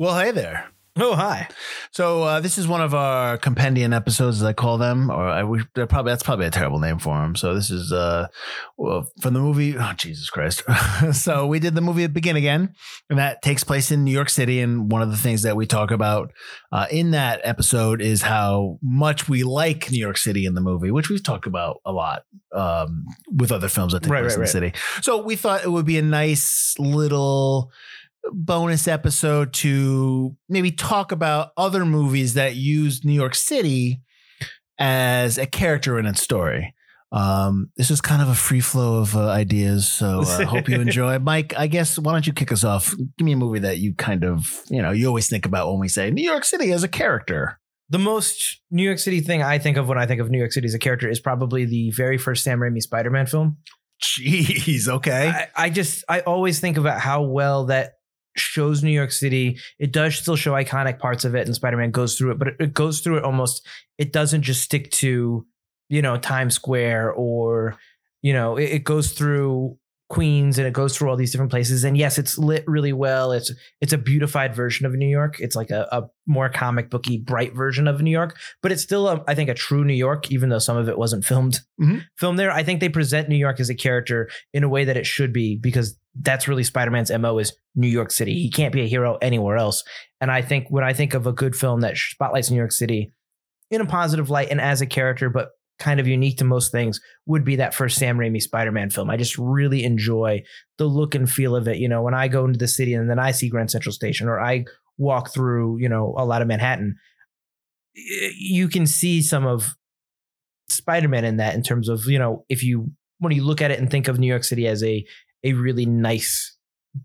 Well, hey there. Oh, hi. So uh, this is one of our compendium episodes, as I call them, or I we they're probably that's probably a terrible name for them. So this is uh, well, from the movie. Oh Jesus Christ! so we did the movie Begin Again, and that takes place in New York City. And one of the things that we talk about uh, in that episode is how much we like New York City in the movie, which we've talked about a lot um, with other films that take Right, place right, in the right. city. So we thought it would be a nice little bonus episode to maybe talk about other movies that use New York City as a character in its story. Um, this is kind of a free flow of uh, ideas, so I hope you enjoy. Mike, I guess why don't you kick us off? Give me a movie that you kind of, you know, you always think about when we say New York City as a character. The most New York City thing I think of when I think of New York City as a character is probably the very first Sam Raimi Spider Man film. Jeez, okay. I, I just, I always think about how well that shows New York City. It does still show iconic parts of it, and Spider Man goes through it, but it, it goes through it almost, it doesn't just stick to, you know, Times Square or, you know, it, it goes through Queens and it goes through all these different places. And yes, it's lit really well. It's it's a beautified version of New York. It's like a, a more comic booky, bright version of New York, but it's still, a, I think, a true New York, even though some of it wasn't filmed Mhm. filmed there. I think they present New York as a character in a way that it should be because that's really Spider-Man's MO is New York City. He can't be a hero anywhere else. And I think when I think of a good film that spotlights New York City in a positive light and as a character, but kind of unique to most things, would be that first Sam Raimi Spider-Man film. I just really enjoy the look and feel of it. You know, when I go into the city and then I see Grand Central Station or I walk through, you know, a lot of Manhattan, you can see some of Spider-Man in that in terms of, you know, if you when you look at it and think of New York City as a a really nice,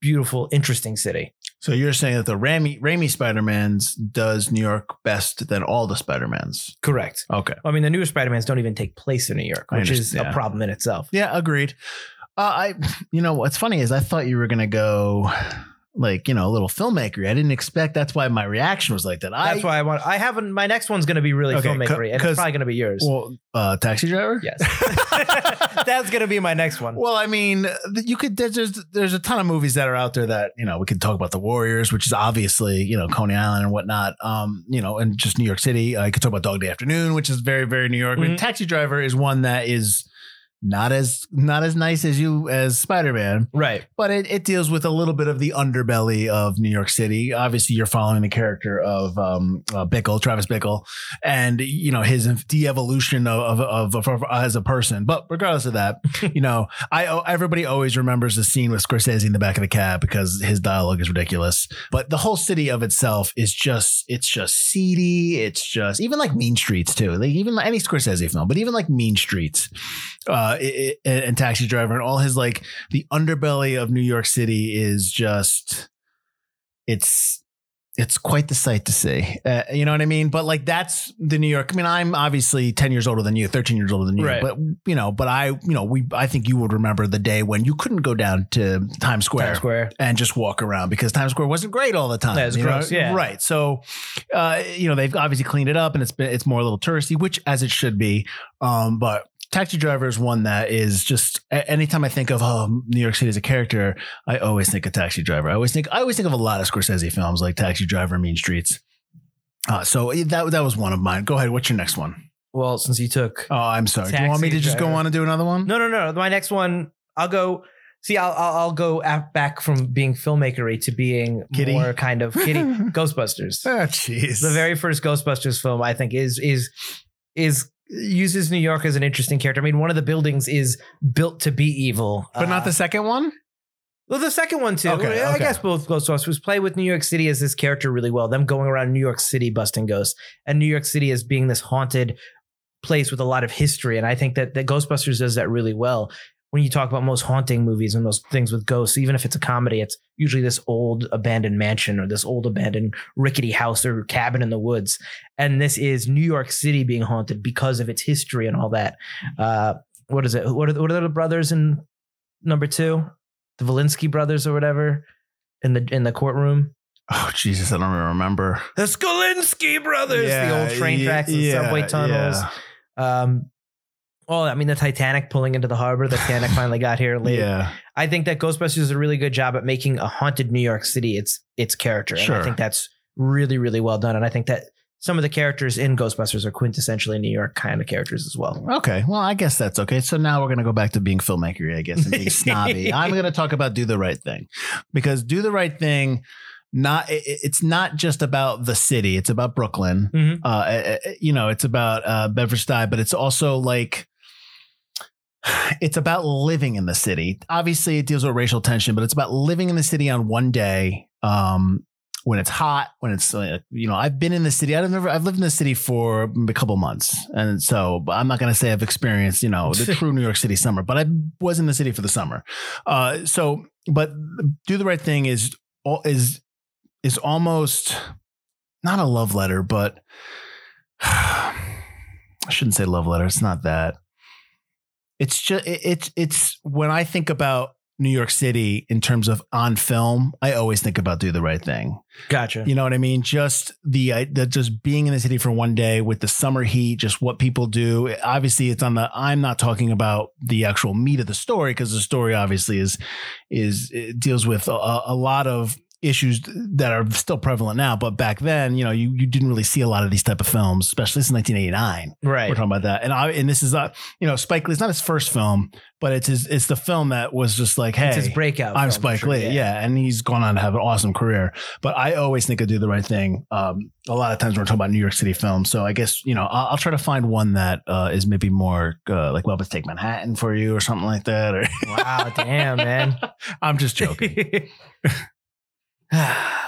beautiful, interesting city. So you're saying that the Raimi, Raimi Spider-Man's does New York best than all the Spider-Mans. Correct. Okay. I mean, the newer Spider-Mans don't even take place in New York, which is a problem in itself. Yeah, agreed. Uh, I, you know, what's funny is I thought you were gonna go like you know a little filmmaker. I didn't expect. That's why my reaction was like that. That's I, why I want. I haven't. My next one's going to be really Okay, filmmakery, and it's probably going to be yours. Well, uh, taxi driver. yes, that's going to be my next one. Well, I mean, you could. There's, there's there's a ton of movies that are out there that you know we could talk about the Warriors, which is obviously you know Coney Island and whatnot. Um, you know, and just New York City. I could talk about Dog Day Afternoon, which is very very New York. Mean, Mhm. Taxi Driver is one that is not as not as nice as you as Spider Man. Right. but it, it deals with a little bit of the underbelly of New York City. Obviously, you're following the character of um, uh, Bickle, Travis Bickle, and you know his de-evolution of, of, of, of as a person. But regardless of that, you know, I everybody always remembers the scene with Scorsese in the back of the cab because his dialogue is ridiculous. But the whole city of itself is just it's just seedy. It's just even like Mean Streets too. Like even like any Scorsese film, but even like Mean Streets uh, it, it- and Taxi Driver and all his like the underbelly of New York City is just it's it's quite the sight to see. Uh, you know what I mean? But like that's the New York. I mean, I'm obviously 10 years older than you, 13 years older than you. Right. But you know, but I, you know, we I think you would remember the day when you couldn't go down to Times Square, Times Square. and just walk around because Times Square wasn't great all the time. Was you know? yeah. Right. So uh, you know, they've obviously cleaned it up and it's been it's more a little touristy, which as it should be. Um, but Taxi Driver is one that is just anytime I think of oh, New York City as a character, I always think of Taxi Driver. I always think I always think of a lot of Scorsese films like Taxi Driver, Mean Streets. Uh, so that that was one of mine. Go ahead. What's your next one? Well, since you took Oh, I'm sorry. Do you want me to just go on and do another one? no, no, no. My next one, I'll go. See, I'll I'll, I'll go back from being filmmakery to being Kitty. more kind of kitty Ghostbusters. Oh, jeez. the very first Ghostbusters film, I think, is is is uses New York as an interesting character. I mean, one of the buildings is built to be evil, but not Uh, the second one. Well, the second one too. Okay, I okay. guess both Ghostbusters play with New York City as this character really well. Them going around New York City busting ghosts, and New York City as being this haunted place with a lot of history. And I think that that Ghostbusters does that really well. When you talk about most haunting movies and most things with ghosts, even if it's a comedy, it's usually this old abandoned mansion or this old abandoned rickety house or cabin in the woods. And this is New York City being haunted because of its history and all that. Uh, what is it? What are the, what are the brothers in number two? The Valinsky brothers or whatever in the in the courtroom. Oh Jesus, I don't even remember. The Skolinsky brothers, Yeah, the old train tracks and yeah, subway tunnels. yeah. Um, Oh, I mean, the Titanic pulling into the harbor. The Titanic finally got here late. Yeah. I think that Ghostbusters does a really good job at making a haunted New York City its its character. And I think that's really, really well done. And I think that some of the characters in Ghostbusters are quintessentially New York kind of characters as well. Okay. Well, I guess that's okay. So now we're going to go back to being filmmaker, I guess, and being snobby. I'm going to talk about Do the Right Thing because Do the Right Thing. Not it's not just about the city. It's about Brooklyn. Mhm. Uh, uh, uh, you know, it's about uh, Bedford-Stuy, but it's also like it's about living in the city. Obviously, it deals with racial tension, but it's about living in the city on one day. Um, when it's hot, when it's uh, you know, I've been in the city. I've never, I've lived in the city for a couple months, and so I'm not going to say I've experienced you know the true New York City summer, but I was in the city for the summer. Uh, so, but do the right thing is is is almost not a love letter, but I shouldn't say love letter. It's not that. It's just it, it's it's when I think about New York City in terms of on film, I always think about do the right thing. Gotcha. You know what I mean? Just the the just being in the city for one day with the summer heat, just what people do. Obviously, it's on the. I'm not talking about the actual meat of the story because the story obviously is is it deals with a, a lot of issues that are still prevalent now. But back then, you know, you you didn't really see a lot of these type of films, especially since 1989. Right. We're talking about that, and I and this is uh you know Spike Lee. It's not his first film, but it's his it's the film that was just like, hey, it's his breakout. I'm film, Spike sure, Lee, yeah. and he's gone on to have an awesome career. But I always think I do the right thing. Um, a lot of times we're talking about New York City films, so I guess you know I'll, I'll try to find one that uh, is maybe more uh, like, well, let's take Manhattan for you or something like that. Or Wow, damn, man. I'm just joking.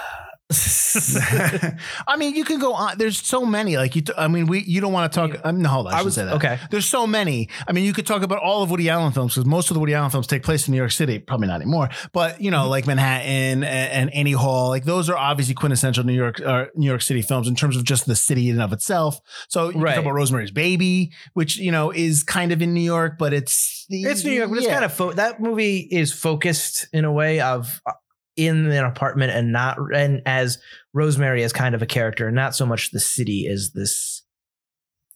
I mean, you can go on. There's so many. Like you, t- I mean, we you don't want to talk. Um, no, hold on. I, I was say that. okay. There's so many. I mean, you could talk about all of Woody Allen films because most of the Woody Allen films take place in New York City. Probably not anymore, but you Mm-hmm. know, like Manhattan and, and Annie Hall, like those are obviously quintessential New York uh, New York City films in terms of just the city in and of itself. So you Right. talk about Rosemary's Baby, which you know is kind of in New York, but it's It's New York, but it's kind of fo- that movie is focused in a way of uh, in an apartment and not and as Rosemary as kind of a character, not so much the city is this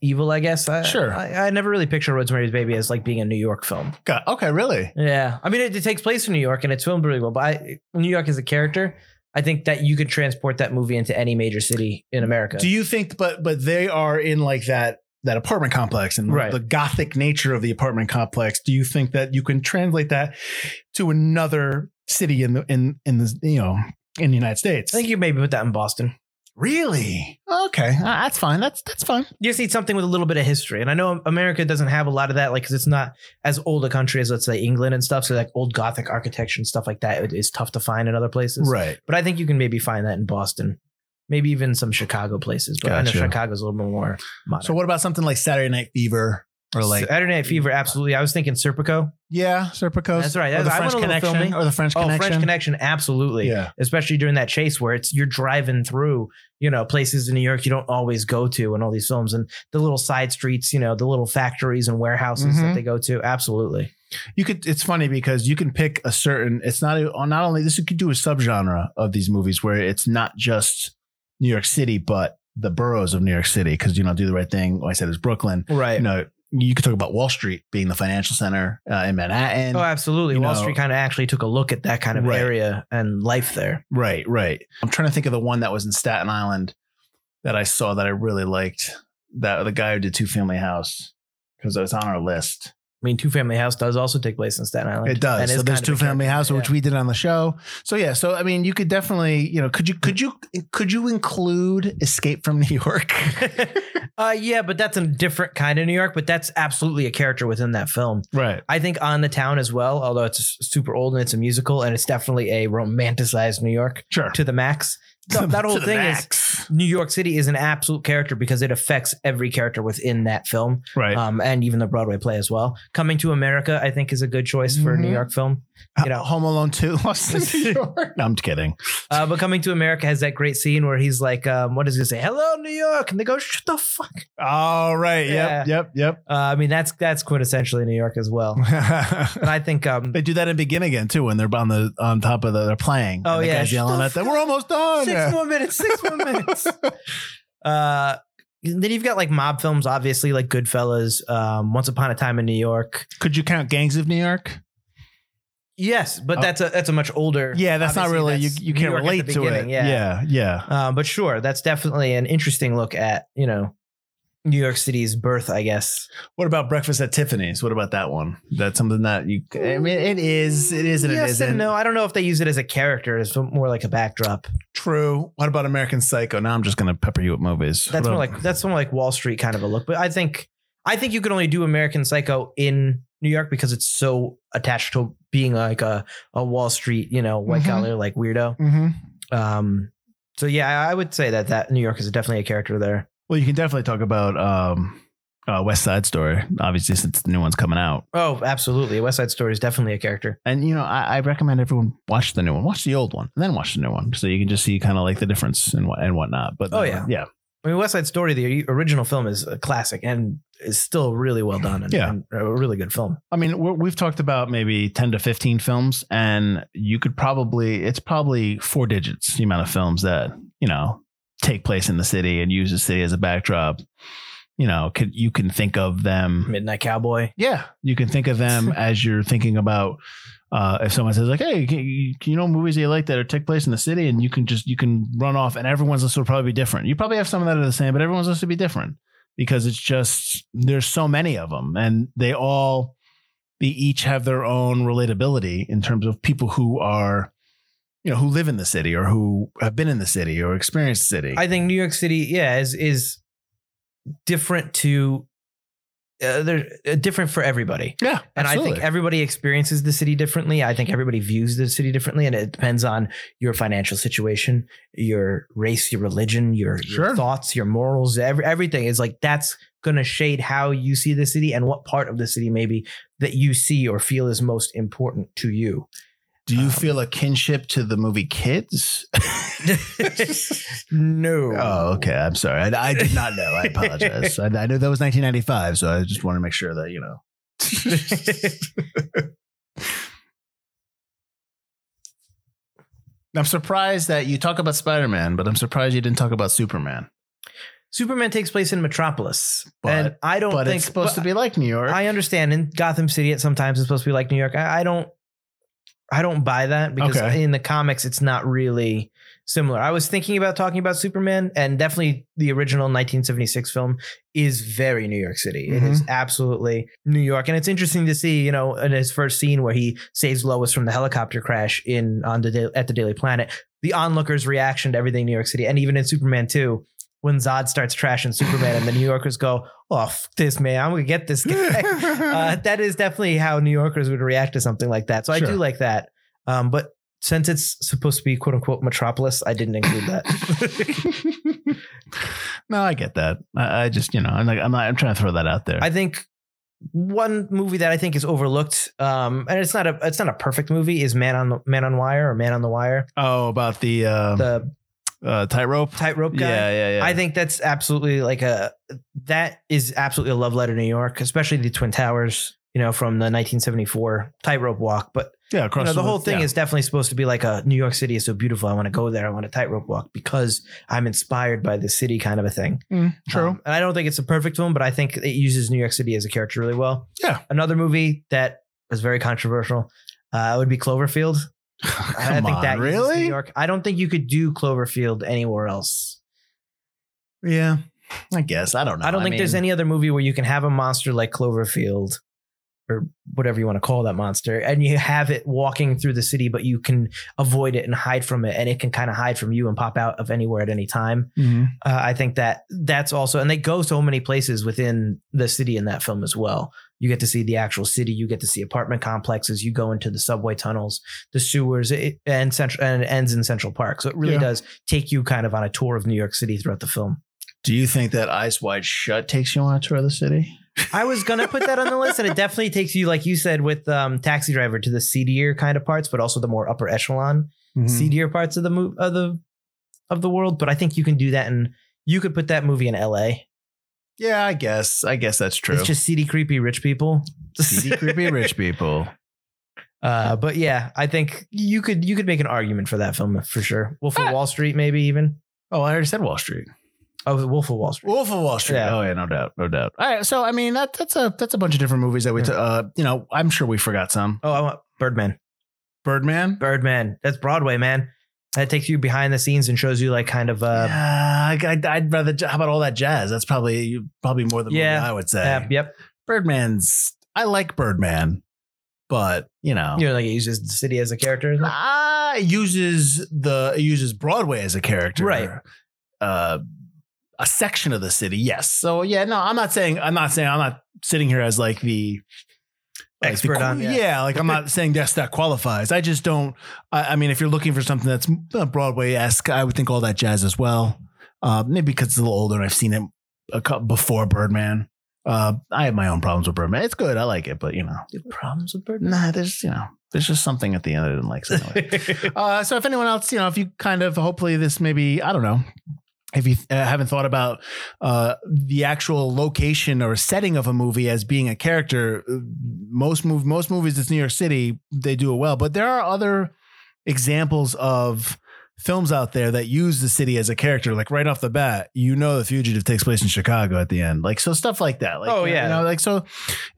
evil. I guess. I, Sure. I, I never really picture Rosemary's Baby as like being a New York film. God, okay, really. Yeah, I mean it, it takes place in New York and it's filmed really well. But I, New York as a character, I think that you could transport that movie into any major city in America. Do you think? But but they are in like that that apartment complex and Right. the gothic nature of the apartment complex. Do you think that you can translate that to another city in the in in the you know in the United States? I think you maybe put that in Boston. really okay. Uh, that's fine. That's that's fine. You just need something with a little bit of history. And I know America doesn't have a lot of that, like, because it's not as old a country as, let's say, England and stuff. So, like, old Gothic architecture and stuff like that is tough to find in other places. Right. But I think you can maybe find that in Boston, maybe even some Chicago places. But I know Gotcha. Chicago's a little bit more modern. So what about something like Saturday Night Fever or like Saturday Night Fever, absolutely. I was thinking Serpico. yeah, Serpico. That's right. Or the I French went a little Connection filming. or the French connection. Oh, Connection. French Connection, absolutely. Yeah. Especially during that chase where it's you're driving through, you know, places in New York you don't always go to and all these films and the little side streets, you know, the little factories and warehouses Mhm. that they go to. Absolutely. You could. It's funny because you can pick a certain. It's not not only this. You could do a subgenre of these movies where it's not just New York City, but the boroughs of New York City. Because you know, do the right thing. Like I said, is Brooklyn. Right. You know, you could talk about Wall Street being the financial center uh, in Manhattan. oh, absolutely. you Wall know- Street kind of actually took a look at that kind of Right. area and life there. Right, right. I'm trying to think of the one that was in Staten Island that I saw that I really liked. That the guy who did Two Family House because it was on our list. I mean, Two Family House does also take place in Staten Island. It does. And So there's kind of a Two Family House, yeah. which we did on the show. So yeah. So I mean, you could definitely, you know, could you could you could you include Escape from New York? uh, yeah, but that's a different kind of New York. But that's absolutely a character within that film. right. I think On the Town as well, although it's super old and it's a musical and it's definitely a romanticized New York Sure. to the max. So that whole thing is. New York City is an absolute character because it affects every character within that film, right. um, and even the Broadway play as well. Coming to America, I think, is a good choice for a New Mhm. York film. You know- Home Alone Two, Lost in New York. No, I'm kidding. Uh, but Coming to America has that great scene where he's like, um, "What does he say? Hello, New York," and they go, "Shut the fuck." All right. Yeah. Yep. Yep. Uh, I mean, that's that's quintessentially New York as well. And I think um, They do that in Begin Again too when they're on the on top of the they're playing. Oh, the yeah. guy's yelling Shut at them. the We're almost done. six Yeah. more minutes, six more minutes. Uh, then you've got like mob films, obviously, like Goodfellas, um, Once Upon a Time in New York. Could you count Gangs of New York? Yes, but Oh. that's a that's a much older. Yeah, that's not really you. You can't York at the relate to it. beginning, Yeah, yeah. Um, but sure, that's definitely an interesting look at you know New York City's birth, I guess. What about Breakfast at Tiffany's? What about that one? That's something that you. I mean, it is. It is and it yes isn't. and no. I don't know if they use it as a character. It's more like a backdrop. True. What about American Psycho? Now I'm just gonna pepper you with movies. That's more like that's more like Wall Street kind of a look. But I think I think you could only do American Psycho in New York because it's so attached to being like a, a Wall Street, you know, white Mhm. collar like weirdo. Mhm. Um, so yeah, I I would say that that New York is definitely a character there. Well, you can definitely talk about um, uh, West Side Story, obviously, since the new one's coming out. Oh, absolutely. West Side Story is definitely a character. And you know, I, I recommend everyone watch the new one, watch the old one, and then watch the new one, so you can just see kind of like the difference and what and whatnot. But Oh, uh, yeah. yeah, I mean, West Side Story, the original film, is a classic and is still really well done and, Yeah. and a really good film. I mean, we're, we've talked about maybe ten to fifteen films, and you could probably it's probably four digits the amount of films that you know take place in the city and use the city as a backdrop. You know, could you can think of them Midnight Cowboy. Yeah, you can think of them as you're thinking about uh, if someone says like, "Hey, can you, can you know movies that you like that are take place in the city?" and you can just you can run off, and everyone's list will probably be different. You probably have some of that are the same, but everyone's list will be different because it's just there's so many of them, and they all they each have their own relatability in terms of people who are you know who live in the city or who have been in the city or experienced the city. I think New York City, yeah, is is different to uh, they're uh, different for everybody. yeah, And I think everybody experiences the city differently. I think everybody views the city differently, and it depends on your financial situation, your race, your religion, your, your thoughts, your morals. Every, everything is like that's going to shade how you see the city and what part of the city maybe that you see or feel is most important to you. Do you um, feel a kinship to the movie Kids? no. Oh, okay. I'm sorry. I, I did not know. I apologize. I, I knew that was 1995, so I just want to make sure that you know. I'm surprised that you talk about Spider Man, but I'm surprised you didn't talk about Superman. Superman takes place in Metropolis, But- and I don't think it's supposed to be like New York. I understand in Gotham City, it sometimes it's supposed to be like New York. I, I don't, I don't buy that because Okay. in the comics, it's not really similar. I was thinking about talking about Superman, and definitely the original 1976 film is very New York City. It Mm-hmm. is absolutely New York, and it's interesting to see, you know, in his first scene where he saves Lois from the helicopter crash in on the at the Daily Planet, the onlookers' reaction to everything New York City, and even in Superman 2. When Zod starts trashing Superman and the New Yorkers go, oh, this man, I'm going to get this guy uh, that is definitely how New Yorkers would react to something like that. So I do like that. Um, but since it's supposed to be quote unquote metropolis, I didn't include that. no, I get that. I, I just, you know, I'm like, I'm not, I'm trying to throw that out there. I think one movie that I think is overlooked, um, and it's not a it's not a perfect movie, is Man on the Man on Wire or Man on the Wire, oh, about the, um, the uh, tightrope. tightrope guy. Yeah, yeah, yeah. I think that's absolutely like a that is absolutely a love letter to New York, especially the Twin Towers. You know, from the 1974 tightrope walk, but yeah, you know, the whole thing yeah. is definitely supposed to be like a New York City is so beautiful. I want to go there. I want a tightrope walk because I'm inspired by the city, kind of a thing. Mm, true. Um, and I don't think it's a perfect film, but I think it uses New York City as a character really well. Yeah. Another movie that was very controversial uh, would be Cloverfield. Come I think on, that uses New? York. I don't think you could do Cloverfield anywhere else. Yeah, I guess. I don't know. I don't think there's any other movie where you can have a monster like Cloverfield or whatever you want to call that monster and you have it walking through the city but you can avoid it and hide from it and it can kind of hide from you and pop out of anywhere at any time Mhm. uh, i think that that's also and they go so many places within the city in that film as well you get to see the actual city you get to see apartment complexes you go into the subway tunnels the sewers it, and central and it ends in central park so it really Yeah. does take you kind of on a tour of new york city throughout the film Do you think that Eyes Wide Shut takes you on a tour of the city? I was gonna put that on the list, and it definitely takes you, like you said, with um, Taxi Driver to the seedier kind of parts, but also the more upper echelon, Mm-hmm. seedier parts of the move of the of the world. But I think you can do that, and you could put that movie in L.A. Yeah, I guess. I guess that's true. It's just seedy, creepy, rich people. seedy, creepy rich people. Uh, but yeah, I think you could you could make an argument for that film for sure. Wolf of Ah. Wall Street, maybe even. Oh, I already said Wall Street. Oh, The Wolf of Wall Street. Wolf of Wall Street. Yeah. Oh yeah, no doubt, no doubt. All right, so I mean that that's a that's a bunch of different movies that we, t- uh, you know, I'm sure we forgot some. Oh, I want Birdman. Birdman. Birdman. That's Broadway, man. That takes you behind the scenes and shows you like kind of uh yeah, I, I'd, I'd rather. How about all that jazz? That's probably probably more than Yeah. I would say. uh, yep. Birdman's. I like Birdman, but you know, You know, like it uses the city as a character. Ah, it uses the it uses Broadway as a character, Right. Uh, a section of the city, yes. So yeah, no, I'm not saying I'm not saying I'm not sitting here as like the like the Expert qu- on- yeah. yeah. like I'm not saying yes that qualifies. I just don't. I, I mean, if you're looking for something that's Broadway esque, I would think all that jazz as well. Uh, maybe because it's a little older and I've seen it a couple before Birdman. Uh, I have my own problems with Birdman. It's good, I like it, but you know, Problems with Birdman. nah, there's you know, there's just something at the end I didn't like. Anyway. Uh, so if anyone else, you know, if you kind of, hopefully this maybe, I don't know, if you uh, haven't thought about uh, the actual location or setting of a movie as being a character, uh, most move most movies it's New York City, they do it well. But there are other examples of films out there that use the city as a character. Like right off the bat, you know, The Fugitive takes place in Chicago at the end. Like so, stuff like that. Like, Oh, you yeah. know, like so,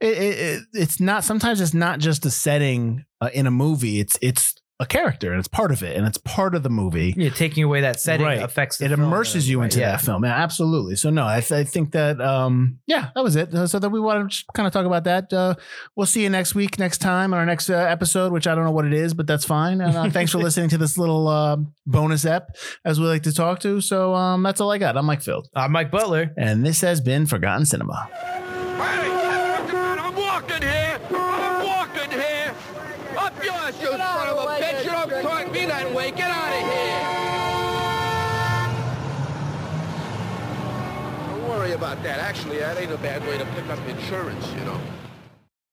it, it, it, it's not. Sometimes it's not just a setting uh, in a movie. It's it's a character and it's part of it and it's part of the movie Yeah, taking away that setting Right. affects it immerses you into yeah. that film. Yeah, absolutely. So no, I, th- I think that um, yeah, that was it. Uh, So that we want to kind of talk about that. Uh, we'll see you next week, next time, on our next uh, episode, which I don't know what it is, but that's fine. And uh, thanks for listening to this little uh, bonus ep, as we like to talk to. So um, that's all I got. I'm Mike Field, I'm Mike Butler. and this has been Forgotten Cinema. Hey, I'm walking here. I'm walking here. Up yours, you son of a bitch. You don't talk to me that way. Get out of here. Don't worry about that. Actually, that ain't a bad way to pick up insurance, you know.